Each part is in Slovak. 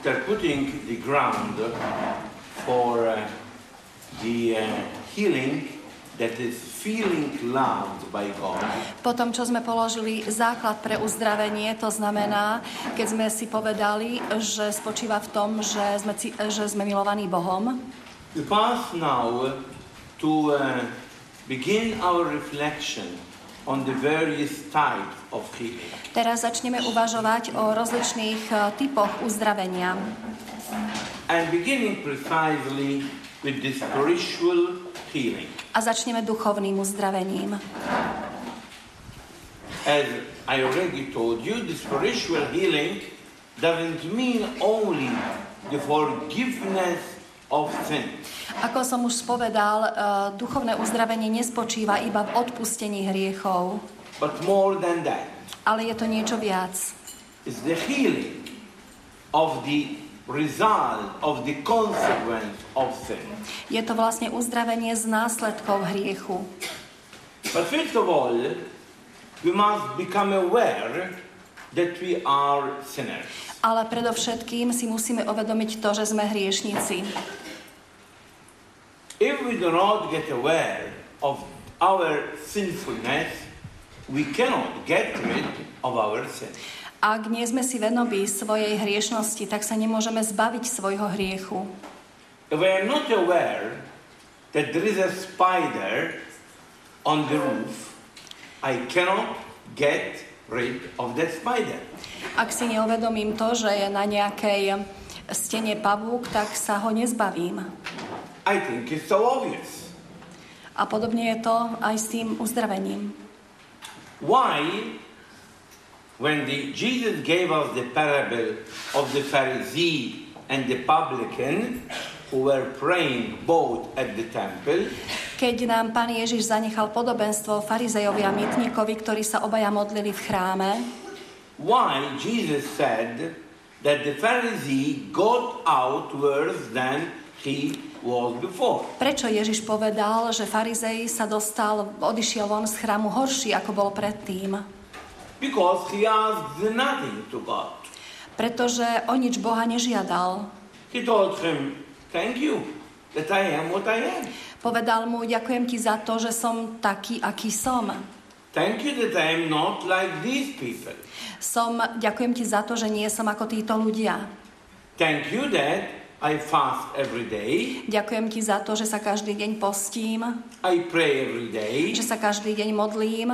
after putting the ground for uh, the uh, healing that is feeling loved by God, Potom, čo sme položili základ pre uzdravenie, to znamená, keď sme si povedali, že spočíva v tom, že sme, že sme milovaní Bohom, we pass now to uh, begin our reflection on the various types of healing. teraz začneme uvažovať o rozličných e, typoch uzdravenia. And beginning precisely with the spiritual healing. A začneme duchovným uzdravením. As I already told you, the spiritual healing doesn't mean only the forgiveness. Ako som už spovedal, e, duchovné uzdravenie nespočíva iba v odpustení hriechov, But more than that, ale je to niečo viac. it's the healing of the result, of the consequence of sin. Je to vlastne uzdravenie z následkov hriechu. But first of all, we must become aware that we are sinners. Ale predovšetkým si musíme uvedomiť to, že sme hriešnici. If we do not get aware of our sinfulness, we cannot get rid of our sin. Ak nie sme si vedomí svojej hriešnosti, tak sa nemôžeme zbaviť svojho hriechu. I am not aware that there is a spider on the roof, I cannot get rid of that spider. Ak si neuvedomím to, že je na nejakej stene pavúk, tak sa ho nezbavím. I think it's so obvious. A podobne je to aj s tým uzdravením. Why, when the, Jesus gave us the parable of the Pharisee and the publican who were praying both at the temple, Keď nám Pán Ježiš zanechal podobenstvo farizejovi a mytníkovi, ktorí sa obaja modlili v chráme, why Jesus said that the Pharisee got out worse than he was before. prečo Ježiš povedal, že farizej sa dostal, odišiel von z chrámu horší, ako bol predtým? Because he asked nothing to God. Pretože o nič Boha nežiadal. He told him, Thank you that I am what I am. Povedal mu, ďakujem ti za to, že som taký, aký som. Thank you that I am not like these people. Som, ďakujem ti za to, že nie som ako títo ľudia. Thank you that I fast every day, Ďakujem ti za to, že sa každý deň postím, I pray every day, že sa každý deň modlím,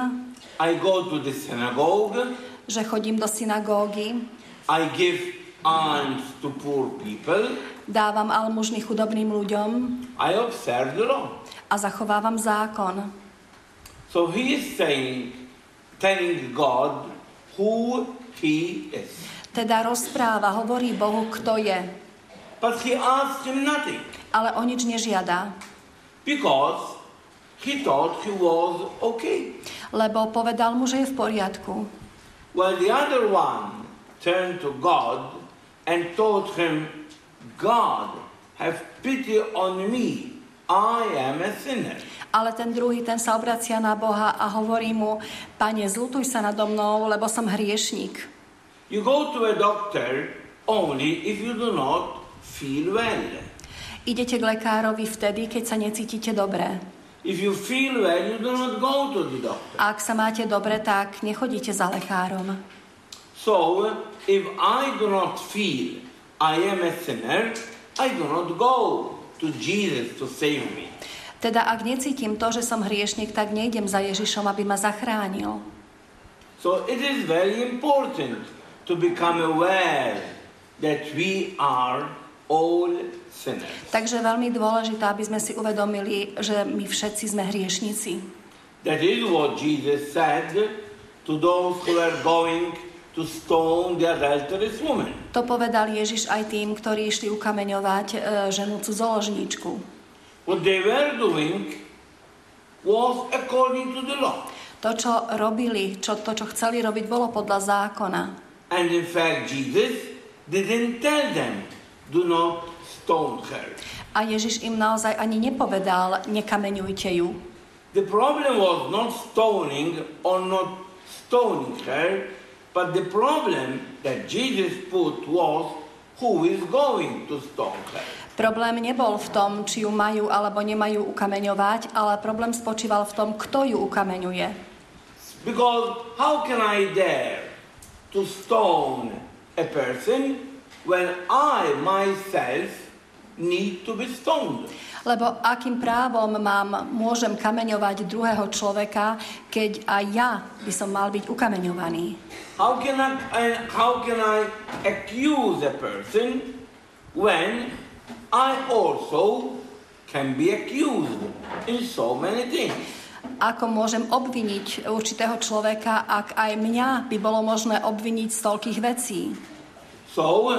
I go to the synagogue, že chodím do synagógy, I give alms to poor people, dávam almužny chudobným ľuďom I observe the law. a zachovávam zákon. So he is saying, telling God who he is. Teda rozpráva, hovorí Bohu, kto je, But he asked him nothing ale o nič nežiada, because he thought he was okay. lebo povedal mu, že je v poriadku. While the other one turned to God and told him, God, have pity on me. I am a sinner. Ale ten druhý, ten sa obracia na Boha a hovorí mu, Pane, zlutuj sa nado mnou, lebo som hriešník. You go to a doctor only if you do not feel well. Idete k lekárovi vtedy, keď sa necítite dobre. If you feel well, you do not go to the doctor. Ak sa máte dobre, tak nechodíte za lekárom. So, if I do not feel I am a sinner, I do not go to Jesus to save me. Teda ak necítim to, že som hriešnik, tak nejdem za Ježišom, aby ma zachránil. So it is very important to become aware that we are all sinners. Takže veľmi dôležité, aby sme si uvedomili, že my všetci sme hriešnici. That is what Jesus said to those who are going to stone the adulterous woman. To povedal Ježiš aj tým, ktorí išli ukameňovať e, ženu cudzoložníčku. What they were doing was according to the law. To, čo robili, čo, to, čo chceli robiť, bolo podľa zákona. And in fact, Jesus didn't tell them, do not stone her. A Ježiš im naozaj ani nepovedal, nekameňujte ju. The problem was not stoning or not stoning her, but the problem that Jesus put was who is going to stone her. Problém nebol v tom, či ju majú alebo nemajú ukameňovať, ale problém spočíval v tom, kto ju ukameňuje. Because how can I dare to stone a person when I myself need to be stoned? Lebo akým právom mám, môžem kameňovať druhého človeka, keď aj ja by som mal byť ukameňovaný? How can I, I- how can I accuse a person when I also can be accused in so many things? Ako môžem obviniť určitého človeka, ak aj mňa by bolo možné obviniť z toľkých vecí? So,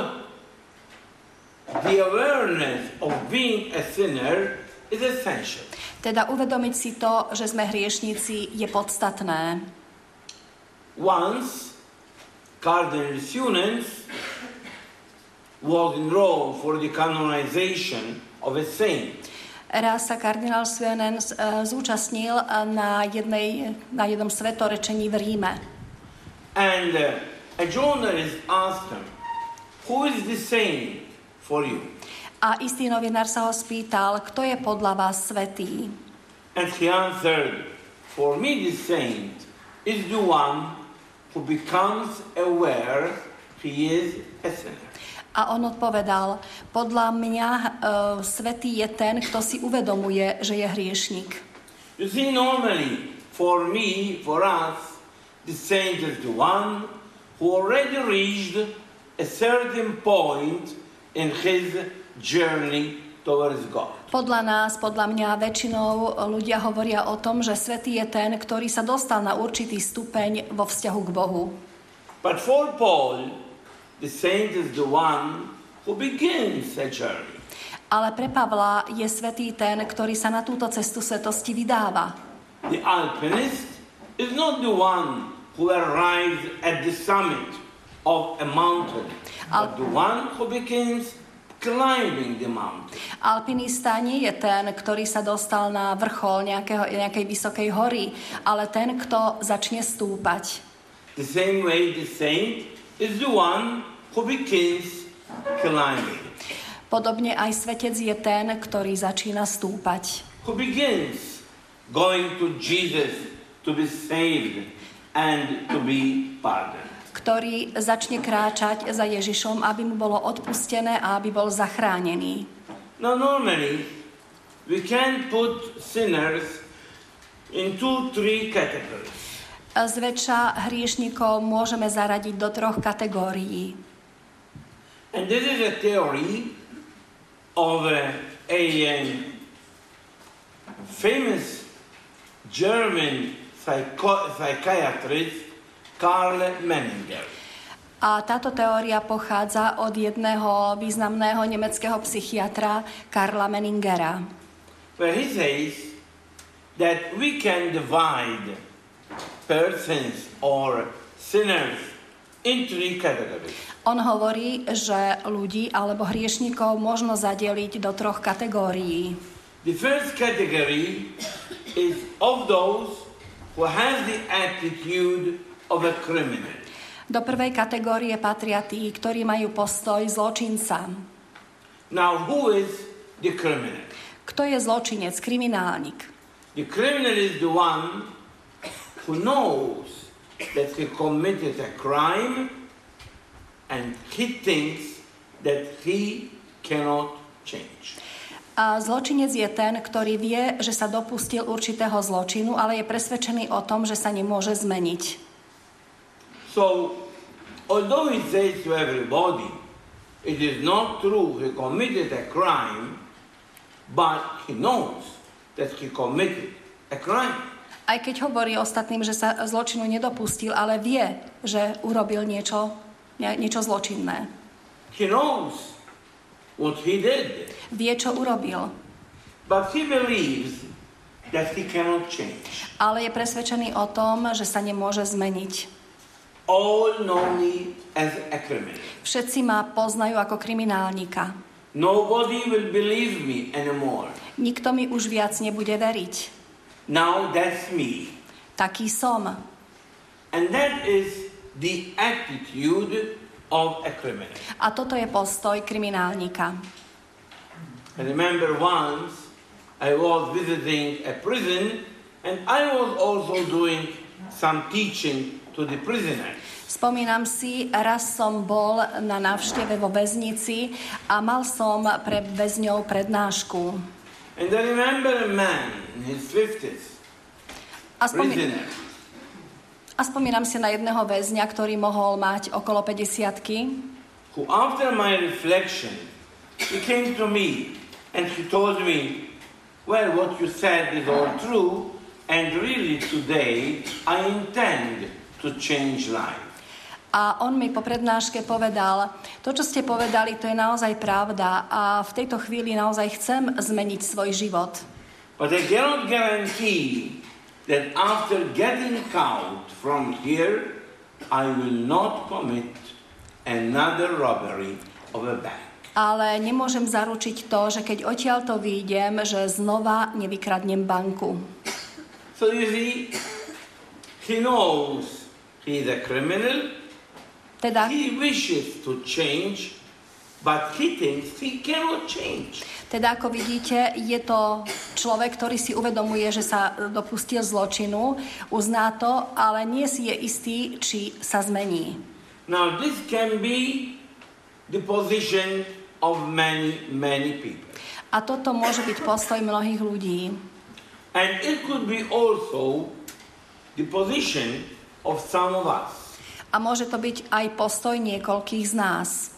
the awareness of being a sinner is essential. Teda uvedomiť si to, že sme hriešníci, je podstatné. Once, Cardinal Sunens was in Rome for the canonization of a saint. Raz sa kardinál Suenen z- e, zúčastnil e, na, jednej, na jednom svetorečení v Ríme. And uh, a journalist asked him, Who is the saint for you? A istý novinár sa ho spýtal, kto je podľa vás svetý? And he answered, For me, the saint is the one who becomes aware he is a sinner. A on odpovedal, podľa mňa e, svetý je ten, kto si uvedomuje, že je hriešnik. You see, normally, for me, for us, the saint is the one who already reached a certain point in his journey towards God. Podľa nás, podľa mňa, väčšinou ľudia hovoria o tom, že svetý je ten, ktorý sa dostal na určitý stupeň vo vzťahu k Bohu. But for Paul, the saint is the one who begins a journey. Ale pre Pavla je svetý ten, ktorý sa na túto cestu svetosti vydáva. The alpinist is not the one who arrives at the summit of a mountain, but the one who begins climbing the mountain. Alpinista nie je ten, ktorý sa dostal na vrchol nejakého, nejakej vysokej hory, ale ten, kto začne stúpať. The same way the saint is the one who begins climbing, Podobne aj svetec je ten, ktorý začína stúpať. who begins going to Jesus to be saved and to be pardoned. ktorý začne kráčať za Ježišom, aby mu bolo odpustené a aby bol zachránený. Now, normally, we can put sinners in two, three categories. Zväčša hriešnikov môžeme zaradiť do troch kategórií. And this is a theory of a, a, famous German psycho- psychiatrist, Karl Menninger. A táto teória pochádza od jedného významného nemeckého psychiatra Karla Meningera, where he says that we can divide persons or sinners into three categories. On hovorí, že ľudí alebo hriešnikov možno zadeliť do troch kategórií. The first category is of those who have the attitude of a criminal. Do prvej kategórie patria tí, ktorí majú postoj zločinca. Now, who is the criminal? Kto je zločinec, kriminálnik? The criminal is the one who knows that he committed a crime and he thinks that he cannot change. A zločinec je ten, ktorý vie, že sa dopustil určitého zločinu, ale je presvedčený o tom, že sa nemôže zmeniť. So, although he says to everybody, it is not true he committed a crime, but he knows that he committed a crime. Aj keď hovorí ostatným, že sa zločinu nedopustil, ale vie, že urobil niečo, nie- niečo zločinné. He knows what he did, Vie, čo urobil, but he believes that he cannot change. ale je presvedčený o tom, že sa nemôže zmeniť. All know me as a criminal. Všetci ma poznajú ako kriminálnika. Nobody will believe me anymore. Nikto mi už viac nebude veriť. Now that's me. Taký som. And that is the attitude of a criminal. A toto je postoj kriminálnika. I remember once I was visiting a prison and I was also doing some teaching to the prisoners. Spomínam si, raz som bol na návšteve vo väznici a mal som pre väzňov prednášku. And I remember a man in his 50s, A, spomí- prisoner, a spomínam si na jedného väzňa, ktorý mohol mať okolo 50 who after my reflection, he came to me and he told me, well, what you said is all true, and really today I intend to change life. A on mi po prednáške povedal, to, čo ste povedali, to je naozaj pravda a v tejto chvíli naozaj chcem zmeniť svoj život. But I cannot guarantee that after getting out from here, I will not commit another robbery of a bank. Ale nemôžem zaručiť to, že keď odtiaľ to výjdem, že znova nevykradnem banku. So you see, he knows he is a criminal, Teda, he wishes to change, but he thinks he cannot change. teda ako vidíte, je to človek, ktorý si uvedomuje, že sa dopustil zločinu, uzná to, ale nie si je istý, či sa zmení. Now, this can be the position of many, many people. A toto môže byť postoj mnohých ľudí. And it could be also the position of some of us. A môže to byť aj postoj niekoľkých z nás.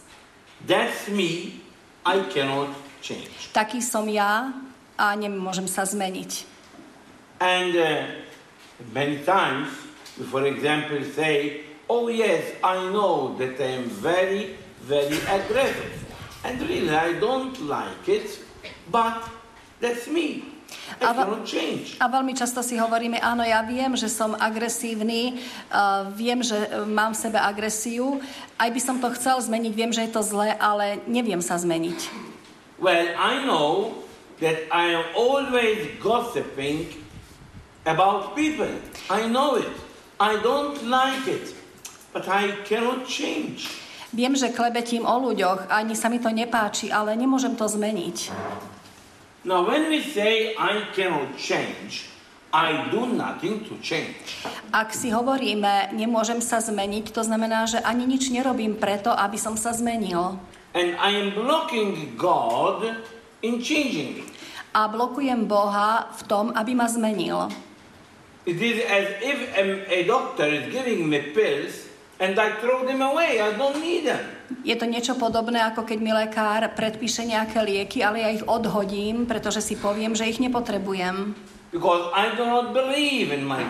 That's me, I cannot change. Taký som ja a nemôžem sa zmeniť. And uh, many times, for example, say, Oh, yes, I know that I am very, very aggressive. And really, I don't like it, but that's me. Cannot change. A veľmi často si hovoríme, áno, ja viem, že som agresívny, uh, viem, že uh, mám v sebe agresiu, aj by som to chcel zmeniť, viem, že je to zlé, ale neviem sa zmeniť. Well, I know that I am always gossiping about people. I know it. I don't like it, but I cannot change. Viem, že klebetím o ľuďoch, ani sa mi to nepáči, ale nemôžem to zmeniť. Now, when we say I cannot change, I do nothing to change. Ak si hovoríme, nemôžem sa zmeniť, to znamená, že ani nič nerobím preto, aby som sa zmenil. And I am blocking God in changing me. A blokujem Boha v tom, aby ma zmenil. It is as if a, a doctor is giving me pills and I throw them away. I don't need them. Je to niečo podobné, ako keď mi lekár predpíše nejaké lieky, ale ja ich odhodím, pretože si poviem, že ich nepotrebujem. Because I do not believe in my.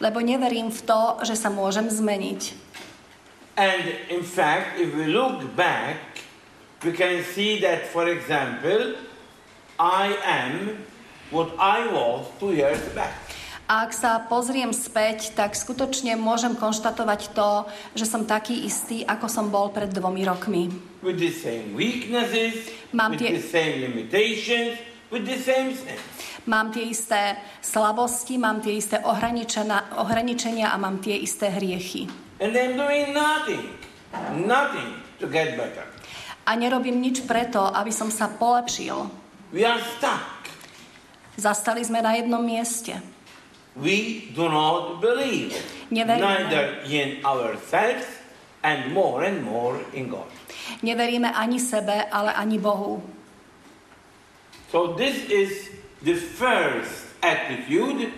Lebo neverím v to, že sa môžem zmeniť. And in fact, if we look back, we can see that, for example, I am what I was two years back. A ak sa pozriem späť, tak skutočne môžem konštatovať to, že som taký istý, ako som bol pred dvomi rokmi. With the same weaknesses, Mám with tie- the same limitations, with the same sins. Mám tie isté slabosti, mám tie isté ohraničenia a mám tie isté hriechy. And I'm doing nothing, nothing to get better. A nerobím nič preto, aby som sa polepšil. We are stuck. Zastali sme na jednom mieste. We do not believe Neveríme. neither in ourselves and more and more in God. Neveríme ani sebe, ale ani Bohu. So this is the first attitude,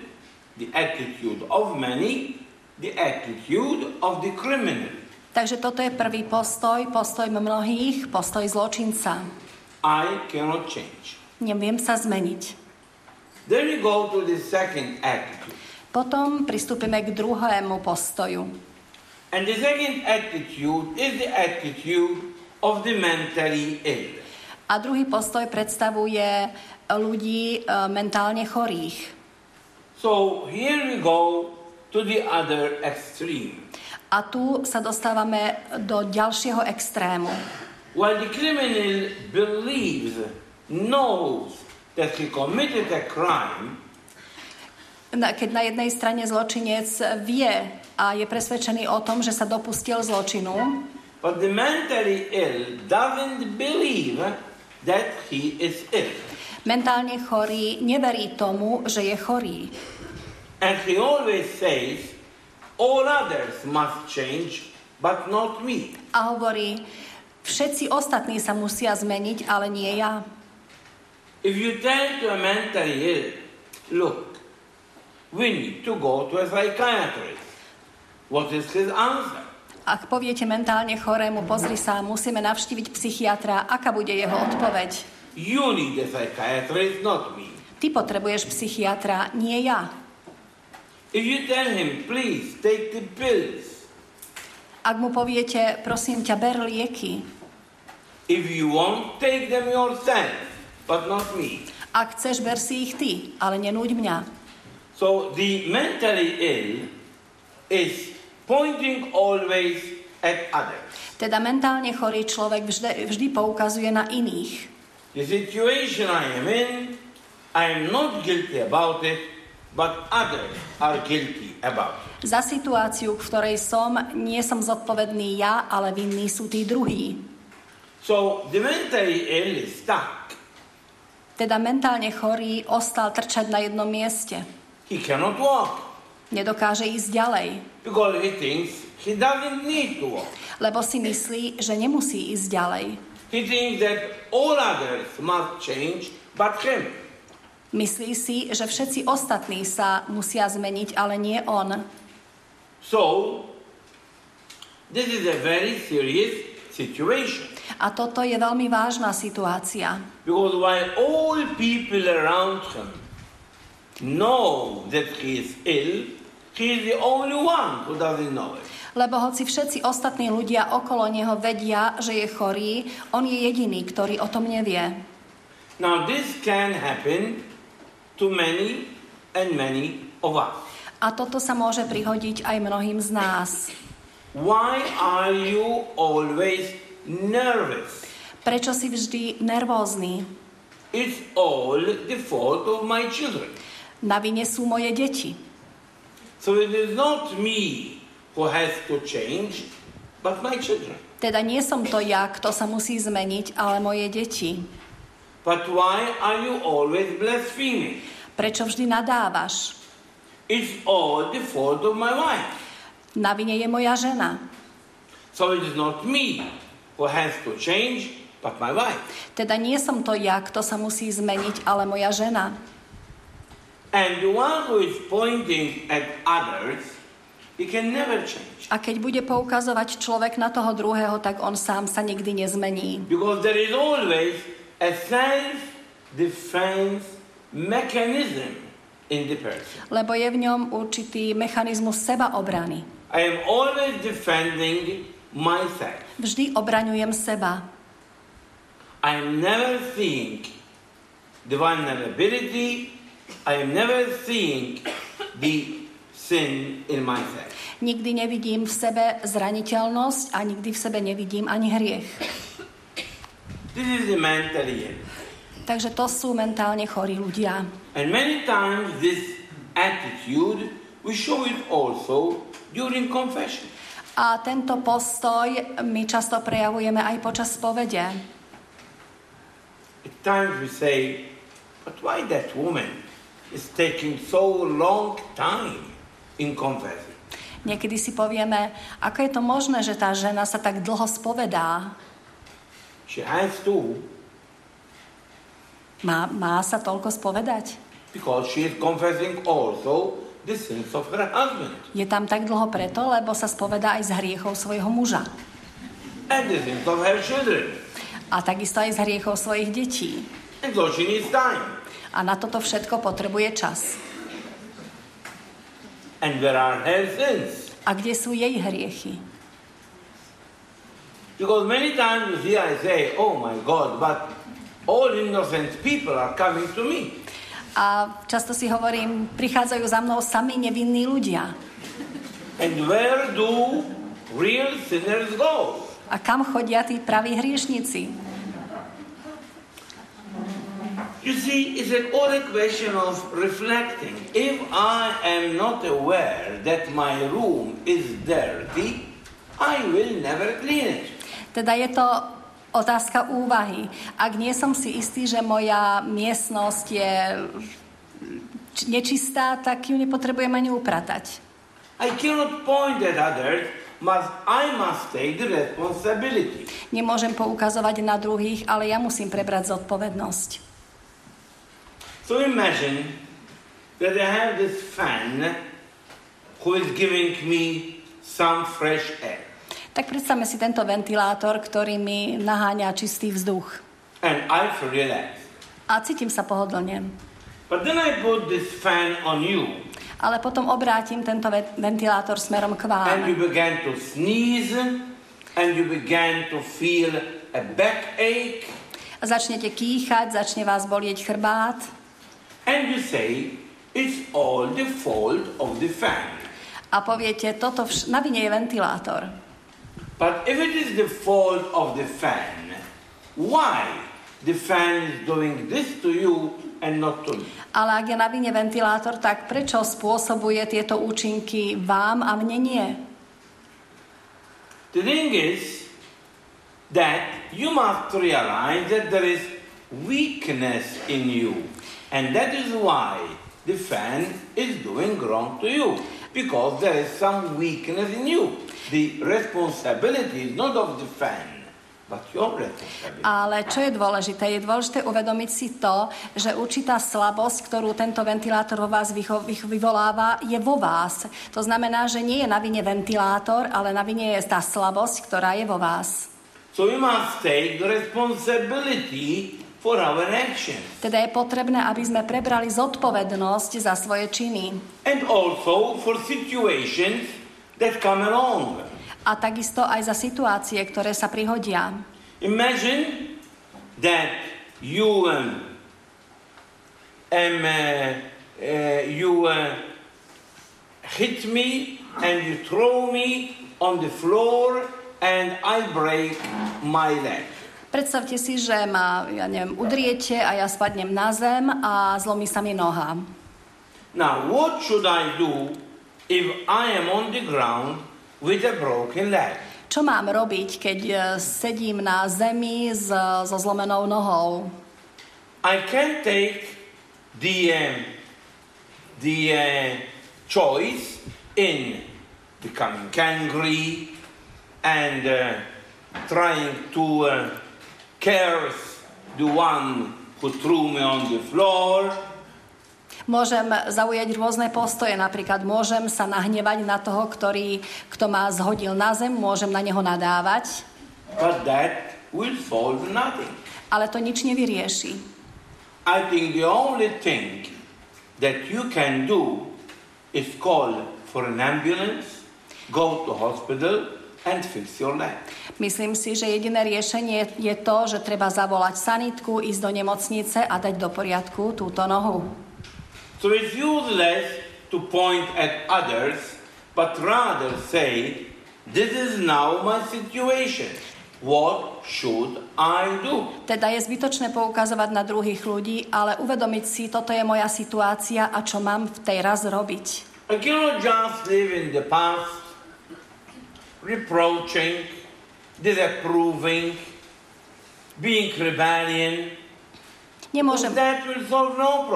the attitude of many, the attitude of the criminal. Takže toto je prvý postoj, postoj mnohých, postoj zločinca. I cannot change. Neviem sa zmeniť. Then we go to the second attitude. Potom pristúpime k druhému postoju. And the second attitude is the attitude of the mentally ill. A druhý postoj predstavuje ľudí e, mentálne chorých. So here we go to the other extreme. A tu sa dostávame do ďalšieho extrému. While the criminal believes, knows that he committed a crime, Keď na jednej strane zločinec vie a je presvedčený o tom, že sa dopustil zločinu, But the mentally ill doesn't believe that he is ill. Mentálne chorý neverí tomu, že je chorý. And he always says, all others must change, but not me. A hovorí, všetci ostatní sa musia zmeniť, ale nie ja. If you tell to a mentally ill, look, we need to go to a psychiatrist. What is his answer? Ak poviete mentálne chorému, pozri sa, musíme navštíviť psychiatra, aká bude jeho odpoveď? You need a psychiatrist, not me. Ty potrebuješ psychiatra, nie ja. If you tell him, please take the pills, Ak mu poviete, prosím ťa, ber lieky. if you want, take them yourself, but not me. Ak chceš, ber si ich ty, ale nenúď mňa. So the mentally ill is pointing always at others. Teda mentálne chorý človek vždy, vždy poukazuje na iných. The situation I am in, I am not guilty about it, but others are guilty about it. Za situáciu, v ktorej som, nie som zodpovedný ja, ale vinní sú tí druhí. So the mentally ill is stuck. Teda mentálne chorý ostal trčať na jednom mieste. He cannot walk Nedokáže ísť ďalej, because he thinks he doesn't need to walk. lebo si myslí, že nemusí ísť ďalej. He thinks that all others must change but him. Myslí si, že všetci ostatní sa musia zmeniť, ale nie on. So this is a very serious situation. A toto je veľmi vážna situácia. Because while all people around him know that he is ill, he is the only one who doesn't know it. Lebo hoci všetci ostatní ľudia okolo neho vedia, že je chorý, on je jediný, ktorý o tom nevie. Now this can happen to many and many of us. A toto sa môže prihodiť aj mnohým z nás. Why are you always nervous? Prečo si vždy nervózny? It's all the fault of my children. Na vine sú moje deti. So it is not me who has to change, but my children. Teda nie som to ja, kto sa musí zmeniť, ale moje deti. But why are you always blaspheming? Prečo vždy nadávaš? It's all the fault of my wife. Na vine je moja žena. So it is not me who has to change, but my wife. Teda nie som to ja, kto sa musí zmeniť, ale moja žena. And the one who is pointing at others, he can never change. A keď bude poukazovať človek na toho druhého, tak on sám sa nikdy nezmení. Because there is always a self-defense mechanism in the person. Lebo je v ňom určitý mechanizmus sebaobrany. I am always defending myself. Vždy obraňujem seba. I never seeing the vulnerability. I never seeing the sin in myself. Nikdy nevidím v sebe zraniteľnosť a nikdy v sebe nevidím ani hriech. This is the mentally ill. Takže to sú mentálne chorí ľudia. And many times this attitude, we show it also during confession. A tento postoj my často prejavujeme aj počas povede. At times we say, but why that woman is taking so long time in confessing? Niekedy si povieme, ako je to možné, že tá žena sa tak dlho spovedá. She has to Má, má sa toľko spovedať? because she is confessing also the sins of her husband Je tam tak dlho preto, lebo sa spovedá aj z hriechov svojho muža. and the sins of her children. A takisto aj z hriechov svojich detí. And so she needs time. A na toto všetko potrebuje čas. And where are her sins? A kde sú jej hriechy? Because many times you see I say, oh my God, but all innocent people are coming to me. A často si hovorím, prichádzajú za mnou sami nevinní ľudia. And where do real sinners go? A kam chodia tí praví hriešnici? You see, it's an a question of reflecting. If I am not aware that my room is dirty, I will never clean it. Teda je to otázka úvahy. Ak nie som si istý, že moja miestnosť je nečistá, tak ju nepotrebujem ani upratať. I cannot point at others, must, I must take the responsibility. Nemôžem poukazovať na druhých, ale ja musím prebrať zodpovednosť. So imagine that I have this fan who is giving me some fresh air. Tak predstavme si tento ventilátor, ktorý mi naháňa čistý vzduch. And I feel relaxed. A cítim sa pohodlne. But then I put this fan on you Ale potom obrátim tento ve- ventilátor smerom k and you vám. began to sneeze and you began to feel a backache Začnete kýchať, začne vás bolieť chrbát and you say it's all the fault of the fan. a poviete, toto vš- na vine je ventilátor. But if it is the fault of the fan, why the fan is doing this to you and not to me? Ale ak je na vine ventilátor, tak prečo spôsobuje tieto účinky vám a mne nie? The thing is that you must realize that there is weakness in you. And that is why the fan is doing wrong to you. Because there is some weakness in you. The responsibility is not of the fan, but your responsibility. Ale čo je dôležité? Je dôležité uvedomiť si to, že určitá slabosť, ktorú tento ventilátor vo vás vyvoláva, je vo vás. To znamená, že nie je na vine ventilátor, ale na vine je tá slabosť, ktorá je vo vás. So we must take the responsibility for our actions. Teda je potrebné, aby sme prebrali zodpovednosť za svoje činy. And also for situations that come along. A takisto aj za situácie, ktoré sa prihodia. Imagine that you um, um, uh, uh, you uh, hit me and you throw me on the floor and I break my leg. Predstavte si, že ma, ja neviem, udriete a ja spadnem na zem a zlomí sa mi noha. Now, what should I do if I am on the ground with a broken leg? Čo mám robiť, keď e, sedím na zemi s, so zlomenou nohou? I can take the um, the uh, choice in becoming angry and uh, trying to uh, curse the one who threw me on the floor, Môžem zaujať rôzne postoje, napríklad môžem sa nahnevať na toho, ktorý, kto ma zhodil na zem, môžem na neho nadávať, but that will solve nothing. ale to nič nevyrieši. I think the only thing that you can do is call for an ambulance, go to hospital, and fix your leg. Myslím si, že jediné riešenie je to, že treba zavolať sanitku, ísť do nemocnice a dať do poriadku túto nohu. So it's useless to point at others, but rather say, This is now my situation. What should I do? Teda je zbytočné poukazovať na druhých ľudí, ale uvedomiť si, toto je moja situácia a čo mám v tej raz robiť. I cannot just live in the past, reproaching, disapproving, being rebellion. Nemôžem, no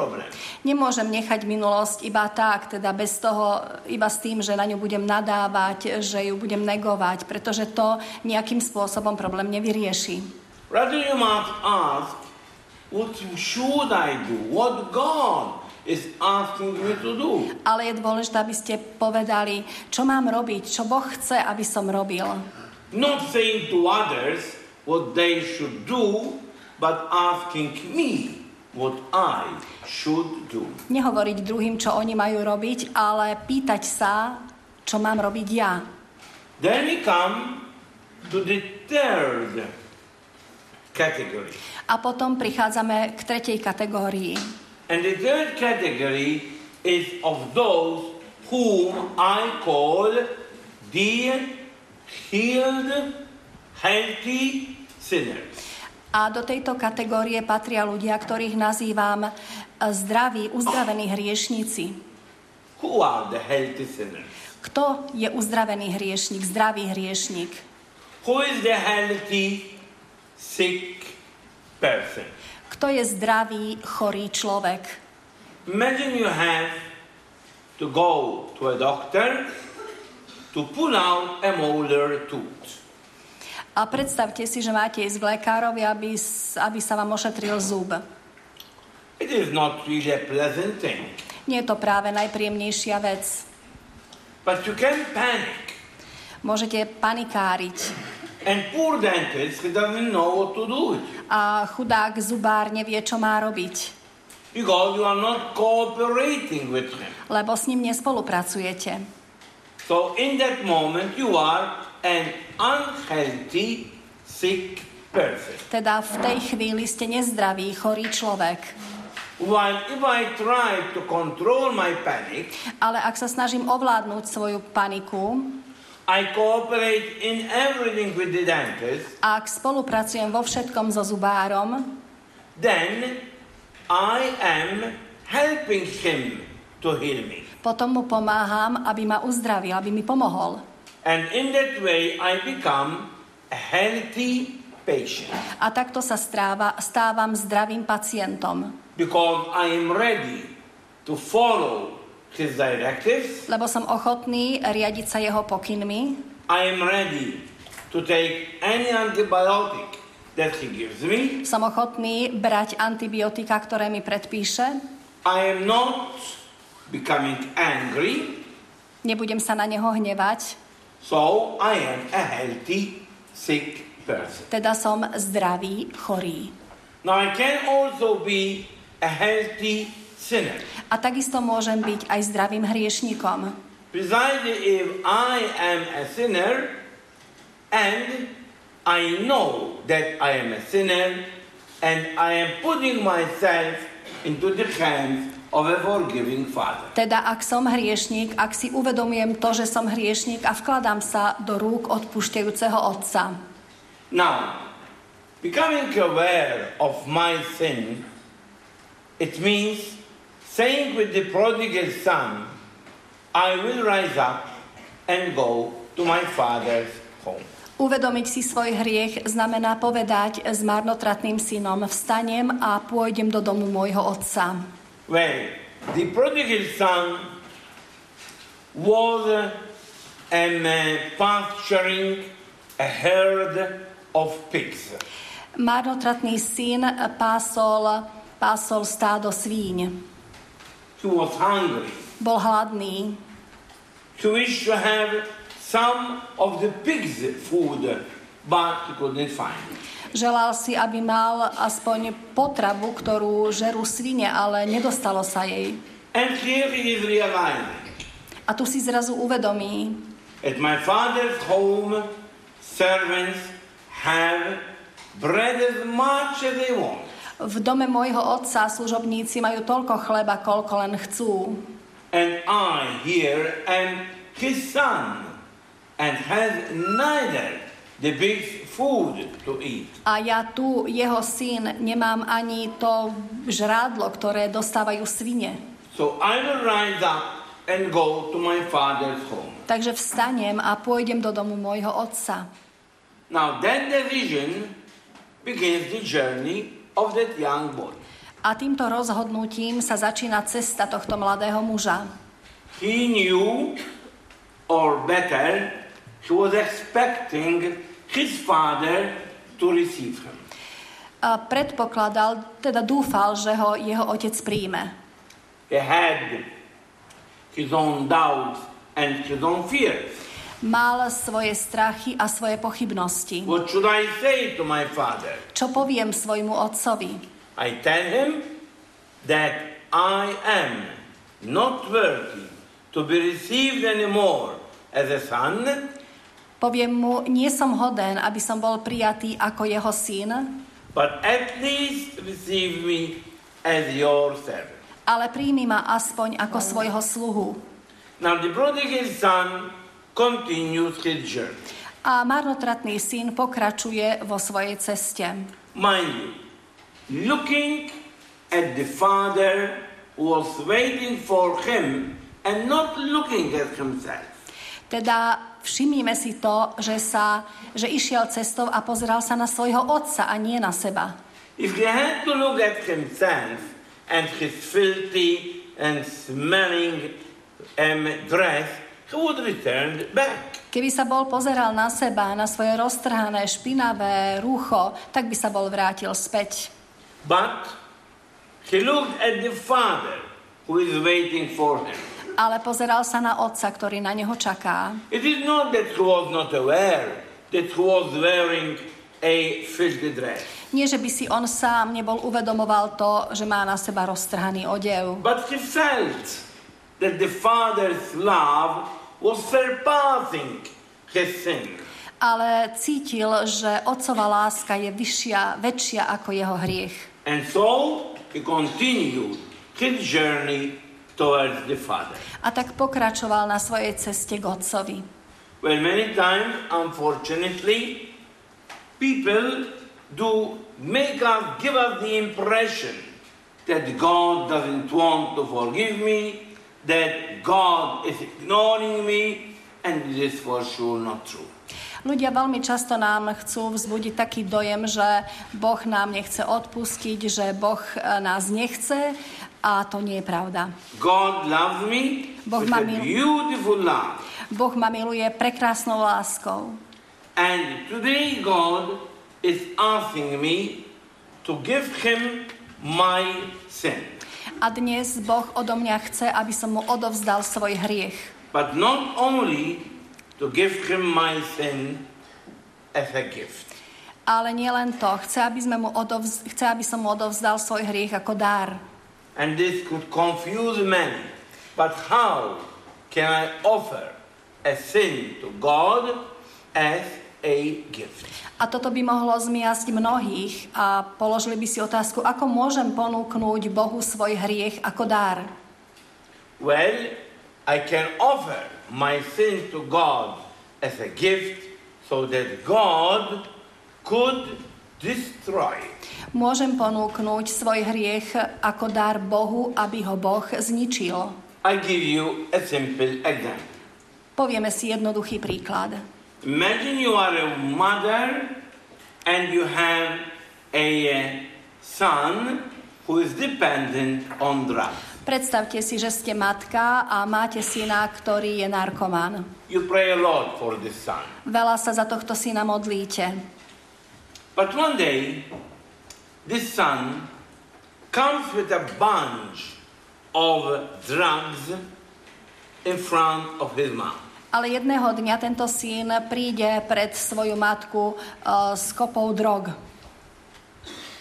nemôžem nechať minulosť iba tak, teda bez toho, iba s tým, že na ňu budem nadávať, že ju budem negovať, pretože to nejakým spôsobom problém nevyrieši. Rather, you must ask, What should I do? What God is asking me to do? Ale je dôležité, aby ste povedali, čo mám robiť, čo Boh chce, aby som robil. Not saying to others what they should do, but asking me what I should do. Nehovoriť druhým, čo oni majú robiť, ale pýtať sa, čo mám robiť ja. Then we come to the third category. A potom prichádzame k tretej kategórii. And the third category is of those whom I call the healed, healthy sinners. A do tejto kategórie patria ľudia, ktorých nazývam e, zdraví, uzdravení hriešníci. Who are the healthy sinners? Kto je uzdravený hriešnik, zdravý hriešnik? Who is the healthy, sick person? Kto je zdravý, chorý človek? Imagine you have to go to a doctor to pull out a molar tooth. A predstavte si, že máte ísť k lekárovi, aby, aby sa vám ošetril zub. It is not really a pleasant thing. Nie je to práve najpríjemnejšia vec. But you can panic. Môžete panikáriť. And poor dentist, doesn't know what to do. A chudák zubár nevie, čo má robiť, Because you are not cooperating with him. lebo s ním nespolupracujete. So in that moment you are an unhealthy, sick person. Teda v tej chvíli ste nezdravý, chorý človek. While if I try to control my panic, Ale ak sa snažím ovládnuť svoju paniku, I cooperate in everything with the dentist, a ak spolupracujem vo všetkom so zubárom, then I am helping him to heal me. potom mu pomáham, aby ma uzdravil, aby mi pomohol. And in that way I become a healthy patient. A takto sa stráva, stávam zdravým pacientom, Because I am ready to follow his directives, lebo som ochotný riadiť sa jeho pokynmi, I am ready to take any antibiotic that he gives me. som ochotný brať antibiotika, ktoré mi predpíše, I am not becoming angry, nebudem sa na neho hnevať, so I am a healthy, sick person. teda som zdravý, chorý. Now I can also be a healthy sinner. A takisto môžem byť aj zdravým hriešnikom. Precisely if I am a sinner and I know that I am a sinner and I am putting myself into the hands Teda ak som hriešnik, ak si uvedomujem to, že som hriešnik a vkladám sa do rúk odpúšťajúceho Otca. Now, becoming aware of my sin, it means saying with the prodigal son, I will rise up and go to my father's home. Uvedomiť si svoj hriech znamená povedať s marnotratným synom, vstanem a pôjdem do domu môjho otca. Well, the prodigal son was uh, um, uh, pasturing a herd of pigs. Marnotratný syn pásol, pásol stádo svíň. He was hungry. Bol hladný. He wished to have some of the pigs' food, but he couldn't find it. Želal si, aby mal aspoň potravu, ktorú žerú svine, ale nedostalo sa jej. And here he is realizing A tu si zrazu uvedomí, at my father's home, servants have bread as much as they want. v dome môjho otca služobníci majú toľko chleba, koľko len chcú. And I here am his son and has neither the big food to eat. A ja tu, jeho syn, nemám ani to žrádlo, ktoré dostávajú svine. So I will rise up and go to my father's home. Takže vstanem a pôjdem do domu môjho otca. Now that decision begins the journey of that young boy. A týmto rozhodnutím sa začína cesta tohto mladého muža. He knew, or better, he was expecting his father to receive him. A predpokladal, teda dúfal, že ho jeho otec príjme. He had his own doubts and his own fears. Mal svoje strachy a svoje pochybnosti. What should I say to my father? Čo poviem svojmu otcovi? I tell him that I am not worthy to be received anymore as a son, Poviem mu, nie som hoden, aby som bol prijatý ako jeho syn, but at least receive me as your servant. ale príjmi ma aspoň ako svojho sluhu. Now the prodigal son continues his journey. A marnotratný syn pokračuje vo svojej ceste. Mind you, looking at the father who was waiting for him and not looking at himself. Teda všimnime si to, že, sa, že išiel cestou a pozeral sa na svojho otca a nie na seba. If he had to look at himself and his filthy and smelling um, dress, he would return back. Keby sa bol pozeral na seba, na svoje roztrhané, špinavé rúcho, tak by sa bol vrátil späť. But he looked at the father who is waiting for him. Ale pozeral sa na otca, ktorý na neho čaká. It is not that he was not aware that he was wearing a filthy dress. Nie, že by si on sám nebol uvedomoval to, že má na seba roztrhaný odev. But he felt that the father's love was surpassing his sin. Ale cítil, že otcová láska je vyššia, väčšia ako jeho hriech. And so he continued his journey towards the Father. A tak pokračoval na svojej ceste k otcovi. Well, many times, unfortunately, people do make us, give us the impression that God doesn't want to forgive me, that God is ignoring me, and this is for sure not true. Ľudia veľmi často nám chcú vzbudiť taký dojem, že Boh nám nechce odpustiť, že Boh e, nás nechce a to nie je pravda. God loves me Boh ma mil- beautiful love. Boh ma miluje prekrásnou láskou. And today God is asking me to give him my sin. A dnes Boh odo mňa chce, aby som mu odovzdal svoj hriech. But not only to give him my sin as a gift. Ale nie len to, chce, aby, sme mu odovz- chce, aby som mu odovzdal svoj hriech ako dar. And this could confuse many. But how can I offer a sin to God as a gift? A toto by mohlo zmiasť mnohých a položili by si otázku, ako môžem ponúknuť Bohu svoj hriech ako dar. Well, I can offer my sin to God as a gift so that God could destroy it. Môžem ponúknuť svoj hriech ako dar Bohu, aby ho Boh zničil. I give you a simple example. Povieme si jednoduchý príklad. Imagine you are a mother and you have a uh, son who is dependent on drugs. Predstavte si, že ste matka a máte syna, ktorý je narkoman. You pray a lot for this son. Veľa sa za tohto syna modlíte. But one day, this son comes with a bunch of drugs in front of his mom. Ale jedného dňa tento syn príde pred svoju matku uh, s kopou drog.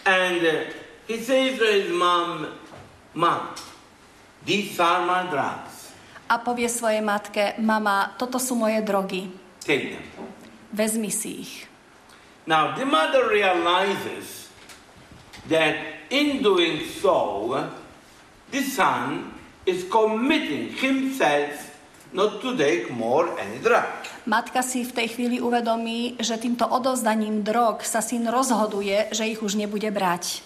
And uh, he says to his mom, Mom, these are my drugs. A povie svojej matke, mama, toto sú moje drogy. Take them. Vezmi si ich. Now, the mother realizes that in doing so, the son is committing himself not to take more any drug. Matka si v tej chvíli uvedomí, že týmto odovzdaním drog sa syn rozhoduje, že ich už nebude brať.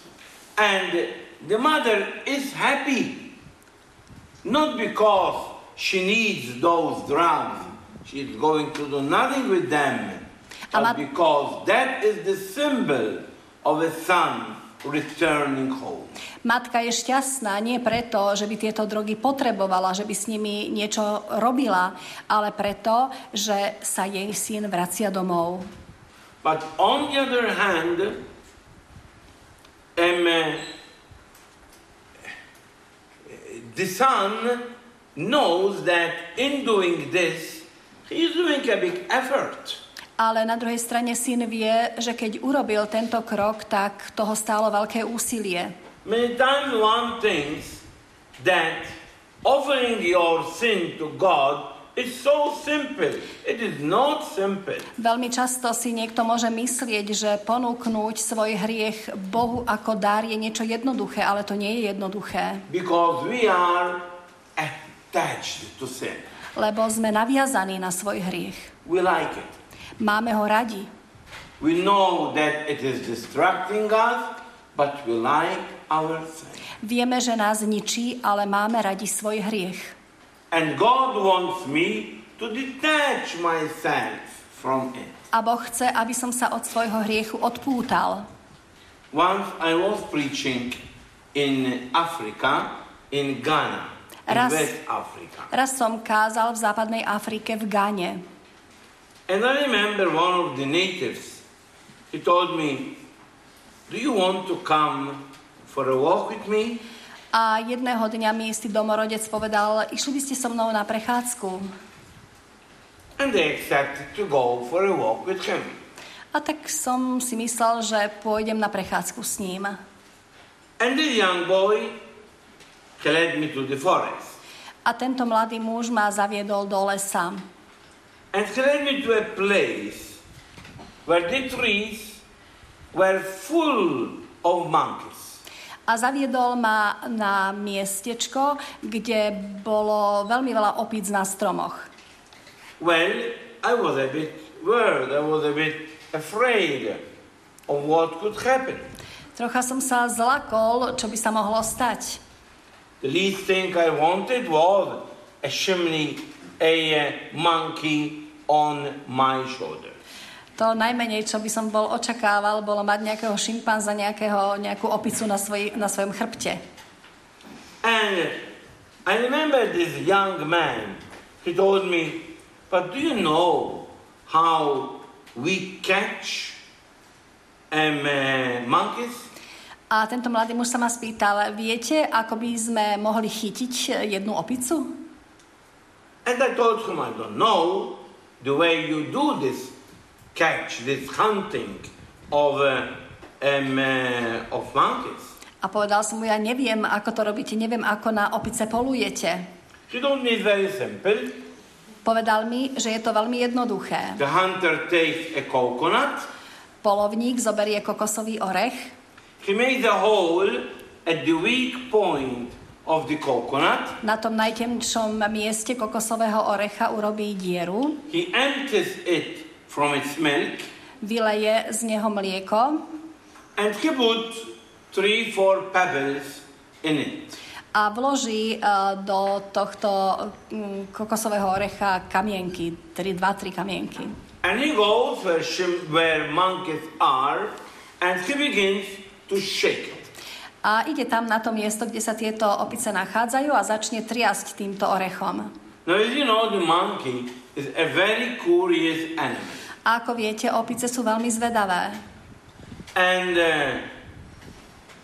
And the mother is happy, not because she needs those drugs, she's going to do nothing with them, but because that is the symbol of a son returning home. Matka je šťastná nie preto, že by tieto drogy potrebovala, že by s nimi niečo robila, ale preto, že sa jej syn vracia domov. But on the other hand, um, the son knows that in doing this, he is doing a big effort. Ale na druhej strane syn vie, že keď urobil tento krok, tak toho stálo veľké úsilie. Many times one thinks that offering your sin to God is so simple. It is not simple. Veľmi často si niekto môže myslieť, že ponúknuť svoj hriech Bohu ako dar je niečo jednoduché, ale to nie je jednoduché, Because we are attached to sin. lebo sme naviazaní na svoj hriech. We like it. Máme ho radi. We know that it is distracting us, but we like our sin. Vieme, že nás ničí, ale máme radi svoj hriech. And God wants me to detach myself from it. A Boh chce, aby som sa od svojho hriechu odpútal. Once I was preaching in Africa, in Ghana, in Raz- West Africa. Raz som kázal v západnej Afrike v Gane. And I remember one of the natives, he told me, Do you want to come for a walk with me? A jedného dňa mi istý domorodec povedal, išli by ste so mnou na prechádzku. And they accepted to go for a walk with him. A tak som si myslel, že pôjdem na prechádzku s ním. And this young boy, he led me to the forest. A tento mladý muž ma zaviedol do lesa. And led me to a place where the trees were full of monkeys. A zaviedol ma na miestečko, kde bolo veľmi veľa opíc na stromoch. Well, I was a bit worried, I was a bit afraid of what could happen. Trocha som sa zlakol, čo by sa mohlo stať. The least thing I wanted was a chimney, a monkey on my shoulder. To najmenej, čo by som bol očakával, bolo mať nejakého šimpanza, nejakého, nejakú opicu na, svoj, na svojom chrbte. And I remember this young man, he told me, but do you know how we catch um, uh, monkeys? A tento mladý muž sa ma spýtal, viete, ako by sme mohli chytiť jednu opicu? And I told him, I don't know the way you do this catch, this hunting of, uh, um, uh, of monkeys. A povedal som mu, ja neviem, ako to robíte, neviem, ako na opice polujete. He told me it's very simple. Povedal mi, že je to veľmi jednoduché. The hunter takes a coconut, Polovník zoberie kokosový orech, he makes a hole at the weak point of the coconut, na tom najtemčom mieste kokosového orecha urobí dieru, he empties it from its milk, vyleje z neho mlieko and he puts three, four pebbles in it. a vloží eh, do tohto mm, kokosového orecha kamienky, 2-3 kamienky. And he goes where, where monkeys are and he begins to shake. A ide tam na to miesto, kde sa tieto opice nachádzajú a začne triasť týmto orechom. Now, you know, the monkey is a very curious animal. A ako viete, opice sú veľmi zvedavé. And uh,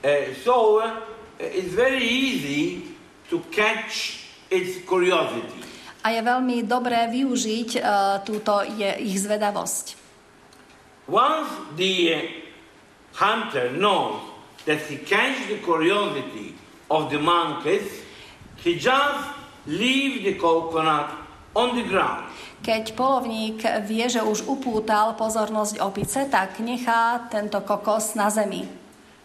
uh, so uh, it's very easy to catch its curiosity. A je veľmi dobré využiť uh, túto je, ich zvedavosť. Once the uh, hunter knows that he catch the curiosity of the monkeys, he just leave the coconut on the ground. Keď polovník vie, že už upútal pozornosť opice, tak nechá tento kokos na zemi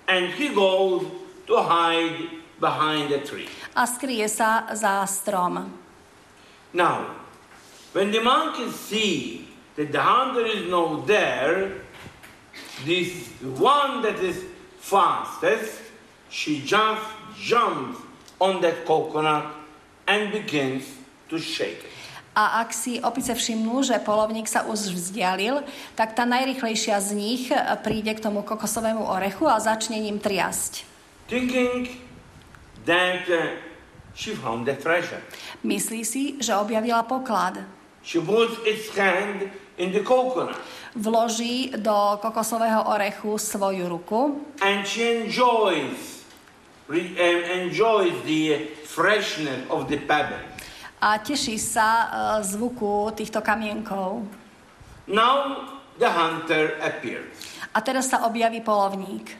And he goes to hide behind a tree. a skrie sa za strom. Now, when the monkeys see that the hunter is not there, this one that is fastest, she just jumps on that coconut and begins to shake it. A ak si opice všimnú, že polovník sa už vzdialil, tak tá najrychlejšia z nich e, príde k tomu kokosovému orechu a začne ním triasť. Thinking that uh, she found the treasure. Myslí si, že objavila poklad. She puts its hand in the coconut Vloží do kokosového orechu svoju ruku and she enjoys, enjoys the freshness of the pebble. a teší sa e, zvuku týchto kamienkov. Now the hunter appears, A teraz sa objaví polovník.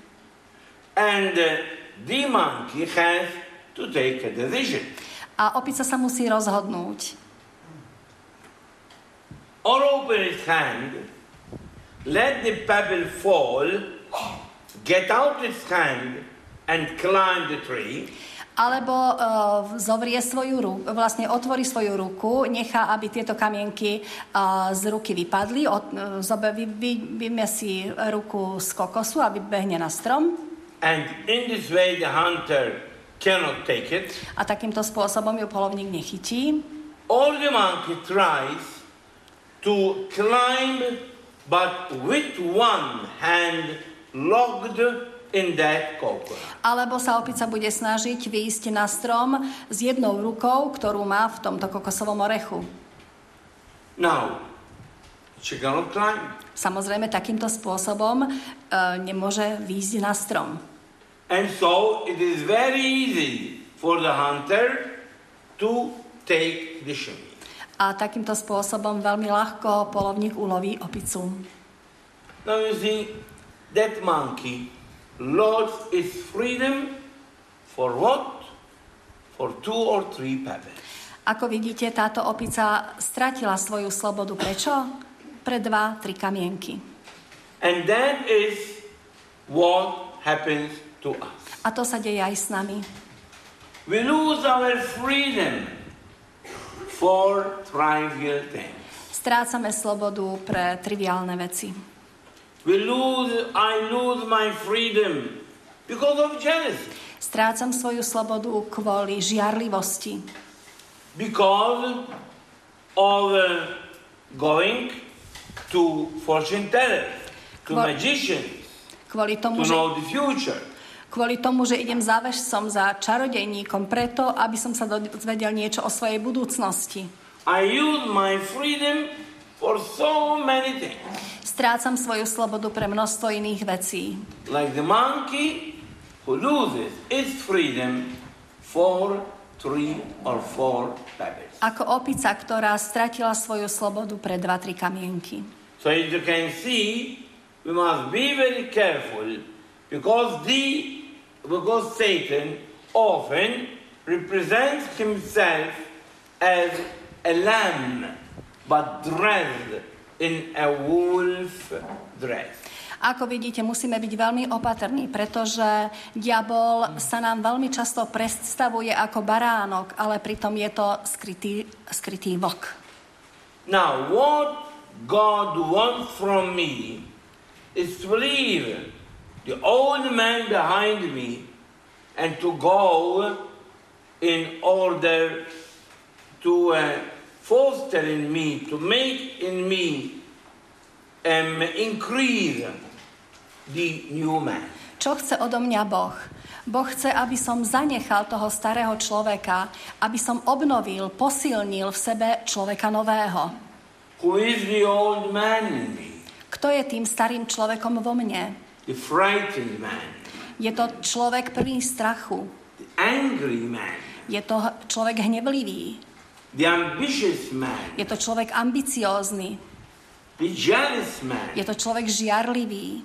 and uh, the monkey has to take a decision. A opica sa musí rozhodnúť. Or open hand, let the pebble fall, get out its hand, and climb the tree, Alebo uh, zovrie svoju ruku, vlastne otvorí svoju ruku, nechá, aby tieto kamienky uh, z ruky vypadli, od, uh, zobe, vy, vy, vyjme si ruku z kokosu a vybehne na strom. and in this way the hunter cannot take it. A takýmto spôsobom ju polovník nechytí. all the monkey tries to climb, but with one hand locked in that coconut. Alebo sa opica bude snažiť výjsť na strom s jednou rukou, ktorú má v tomto kokosovom orechu. Now, she cannot climb. Samozrejme, takýmto spôsobom e, nemôže výjsť na strom. And so it is very easy for the hunter to take the shrimp. A takýmto spôsobom veľmi ľahko polovník uloví opicu. Now you see, that monkey lost its freedom for what? For two or three pebbles. Ako vidíte, táto opica stratila svoju slobodu. Prečo? Pre dva, tri kamienky. And that is what happens to us. A to sa deje aj s nami. We lose our freedom for trivial things. Strácame slobodu pre triviálne veci. We lose, I lose my freedom because of jealousy, Strácam svoju slobodu kvôli žiarlivosti. because of uh, going to fortune tellers, to Kva- magicians, Kvôli to tomu, že, know the future. Kvôli tomu, že idem za vežcom, za čarodejníkom, preto, aby som sa dozvedel niečo o svojej budúcnosti. I use my freedom for so many things. Strácam svoju slobodu pre množstvo iných vecí. Like the monkey who loses its freedom for three or four pebbles. Ako opica, ktorá stratila svoju slobodu pre dva, tri kamienky. So as you can see, we must be very careful because the because Satan often represents himself as a lamb, but dressed in a wolf dress. Ako vidíte, musíme byť veľmi opatrní, pretože diabol sa nám veľmi často predstavuje ako baránok, ale pritom je to skrytý, skrytý vlk. Now, what God wants from me is to leave the old man behind me and to go in order to uh, foster in me, to make in me, um, increase the new man. Čo chce odo mňa Boh? Boh chce, aby som zanechal toho starého človeka, aby som obnovil, posilnil v sebe človeka nového. Who is the old man in me? Kto je tým starým človekom vo mne? The frightened man, Je to človek plný strachu. the angry man, Je to človek hnevlivý. the ambitious man, Je to človek ambiciózny. the jealous man. Je to človek žiarlivý.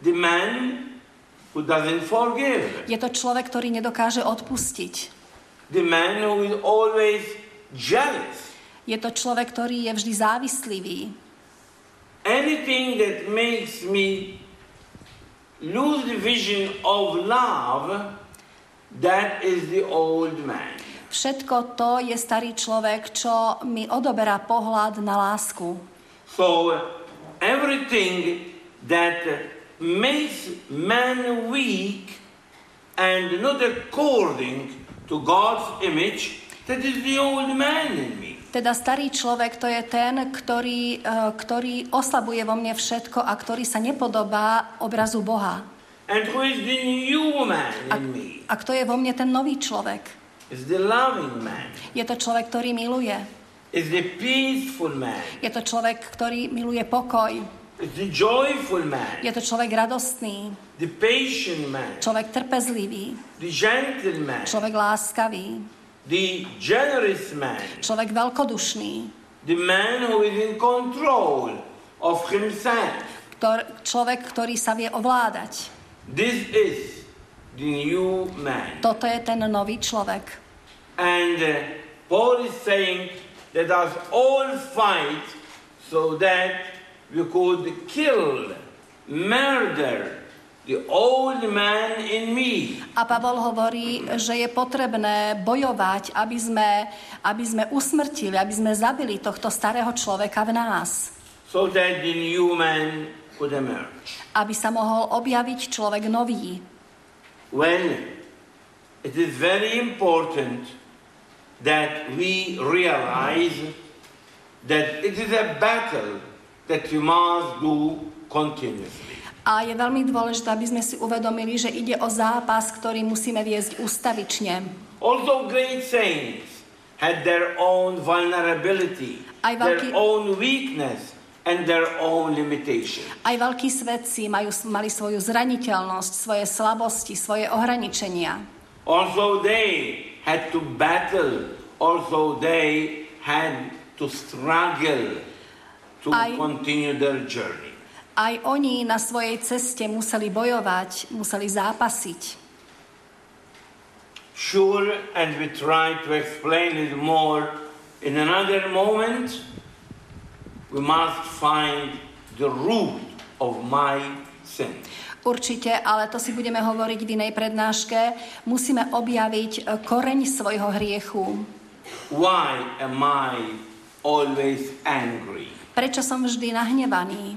The man who doesn't forgive. Je to človek, ktorý nedokáže odpustiť. The man who is always jealous. Je to človek, ktorý je vždy závislivý. Anything that makes me lose the vision of love, that is the old man. Všetko to je starý človek, čo mi odoberá pohľad na lásku. So everything that makes man weak and not according to God's image, that is the old man in me. Teda starý človek to je ten, ktorý, eh, ktorý oslabuje vo mne všetko a ktorý sa nepodobá obrazu Boha. And who is the new man A, in me? a kto je vo mne ten nový človek? Is the loving man. Je to človek, ktorý miluje. Is the peaceful man. Je to človek, ktorý miluje pokoj. Is the joyful man. Je to človek radostný, The patient man. človek trpezlivý, The gentle man. človek láskavý, The generous man. človek veľkodušný, The man who is in control of himself. ktor, človek, ktorý sa vie ovládať. This is the new man. Toto je ten nový človek. And uh, Paul is saying let us all fight so that we could kill, murder the old man in me. A Pavol hovorí, že je potrebné bojovať, aby sme, aby sme usmrtili, aby sme zabili tohto starého človeka v nás. so that the new man could emerge. Aby sa mohol objaviť človek nový. Well, it is very important that we realize that it is a battle that we must do continuously. A je veľmi dôležité, aby sme si uvedomili, že ide o zápas, ktorý musíme viesť ustavične. Also, great saints had their own vulnerability, Aj their veľký- own weakness, and their own. Aj veľkí svedci majú, mali svoju zraniteľnosť, svoje slabosti, svoje ohraničenia. Also, they had to battle. Also, they had to struggle to I- continue their journey. Aj oni na svojej ceste museli bojovať, museli zápasiť. Sure, and we try to explain it more in another moment. We must find the root of my sin. Určite, ale to si budeme hovoriť v inej prednáške. Musíme objaviť e, koreň svojho hriechu. Why am I always angry? Prečo som vždy nahnevaný?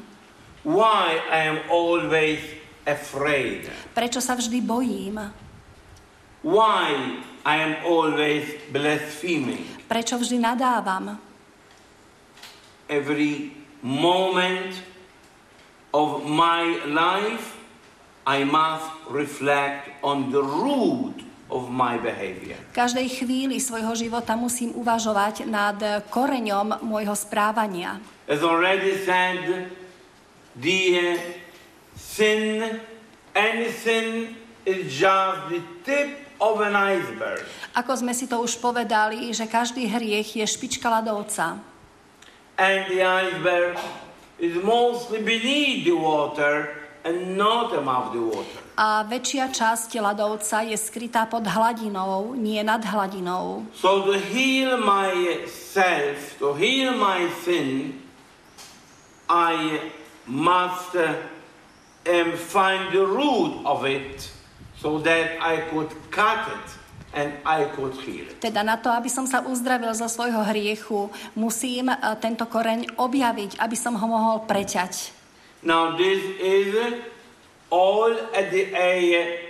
Why I am always afraid? Prečo sa vždy bojím? Why I am always blaspheming? Prečo vždy nadávam? Every moment of my life, I must reflect on the root of my behavior. Každej chvíli svojho života musím uvažovať nad koreňom môjho správania. As already said, uh, sin, any sin is just the tip of an iceberg. Ako sme si to už povedali, že každý hriech je špička ľadovca. And the iceberg is mostly beneath the water and not above the water. A väčšia časť ľadovca je skrytá pod hladinou, nie nad hladinou. So to heal myself, to heal my sin, I must uh, um, find the root of it so that I could cut it and I could heal it. Teda na to, aby som sa uzdravil zo svojho hriechu, musím e, tento koreň objaviť, aby som ho mohol preťať. Now this is all the a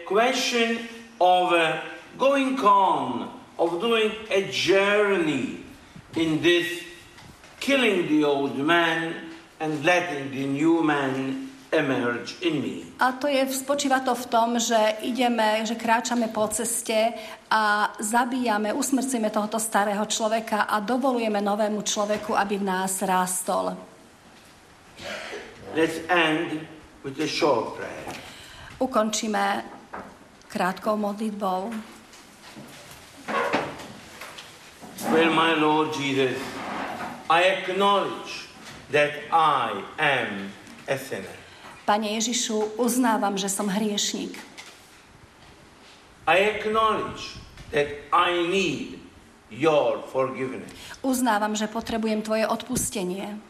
question of uh, going on, of doing a journey in this killing the old man and letting the new man emerge in me. A to je, spočíva to v tom, že ideme, že kráčame po ceste a zabíjame, usmrcíme tohoto starého človeka a dovolujeme novému človeku, aby v nás rástol. Let's end with a short prayer. Ukončíme krátkou modlitbou. Well, my Lord Jesus, I acknowledge that I am a sinner. Pane Ježišu, uznávam, že som hriešnik. I acknowledge that I need your forgiveness. Uznávam, že potrebujem Tvoje odpustenie.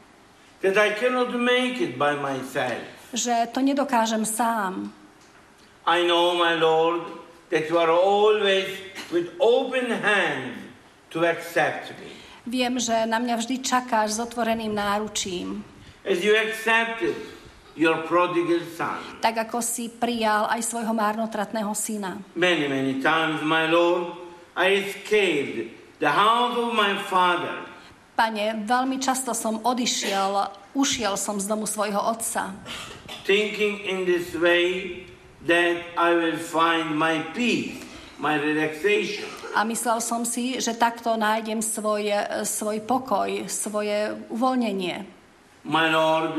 That I cannot make it by myself. Že to nedokážem sám. I know, my Lord, that you are always with open hands to accept me. Viem, že na mňa vždy čakáš s otvoreným náručím. As you accepted your prodigal son. Tak ako si prijal aj svojho márnotratného syna. Many, many times, my Lord, I escaped the house of my father. Pane, veľmi často som odišiel, ušiel som z domu svojho otca. thinking in this way that I will find my peace. A myslel som si, že takto nájdem svoj, svoj pokoj, svoje uvoľnenie. My Lord,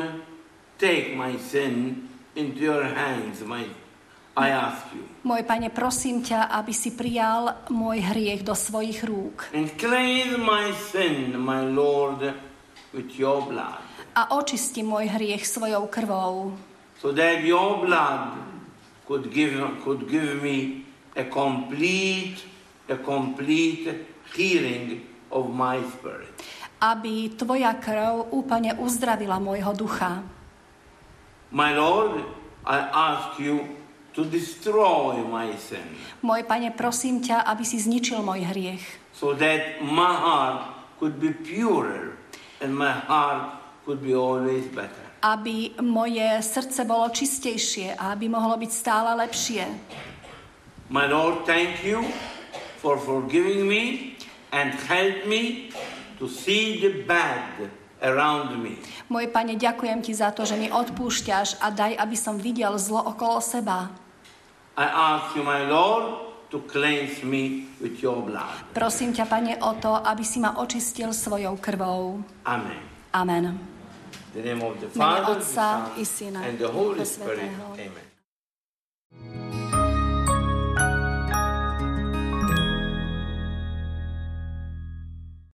take my sin into your hands, my, I ask you, Môj pane, prosím ťa, aby si prijal môj hriech do svojich rúk. And cleanse my sin, my Lord, with your blood, a očisti môj hriech svojou krvou, so that your blood could give, could give me a complete, a complete healing of my spirit. aby tvoja krv úplne uzdravila môjho ducha. My Lord, I ask you to destroy my sin Môj pane, prosím ťa, aby si zničil môj hriech, so that my heart could be purer and my heart could be always better. aby moje srdce bolo čistejšie a aby mohlo byť stále lepšie. My Lord, thank you for forgiving me and help me to see the bad around me. Môj Pane, ďakujem Ti za to, že mi odpúšťaš a daj, aby som videl zlo okolo seba. I ask you, my Lord, to cleanse me with your blood. Prosím ťa, Pane, o to, aby si ma očistil svojou krvou. Amen. Amen. The name of the Mene Father, the Otca Son, i Syna and the Holy Spirit. Amen.